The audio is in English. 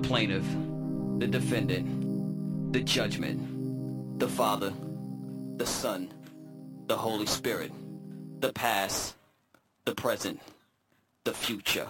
the plaintiff, the defendant, the judgment, the Father, the Son, the Holy Spirit, the past, the present, the future.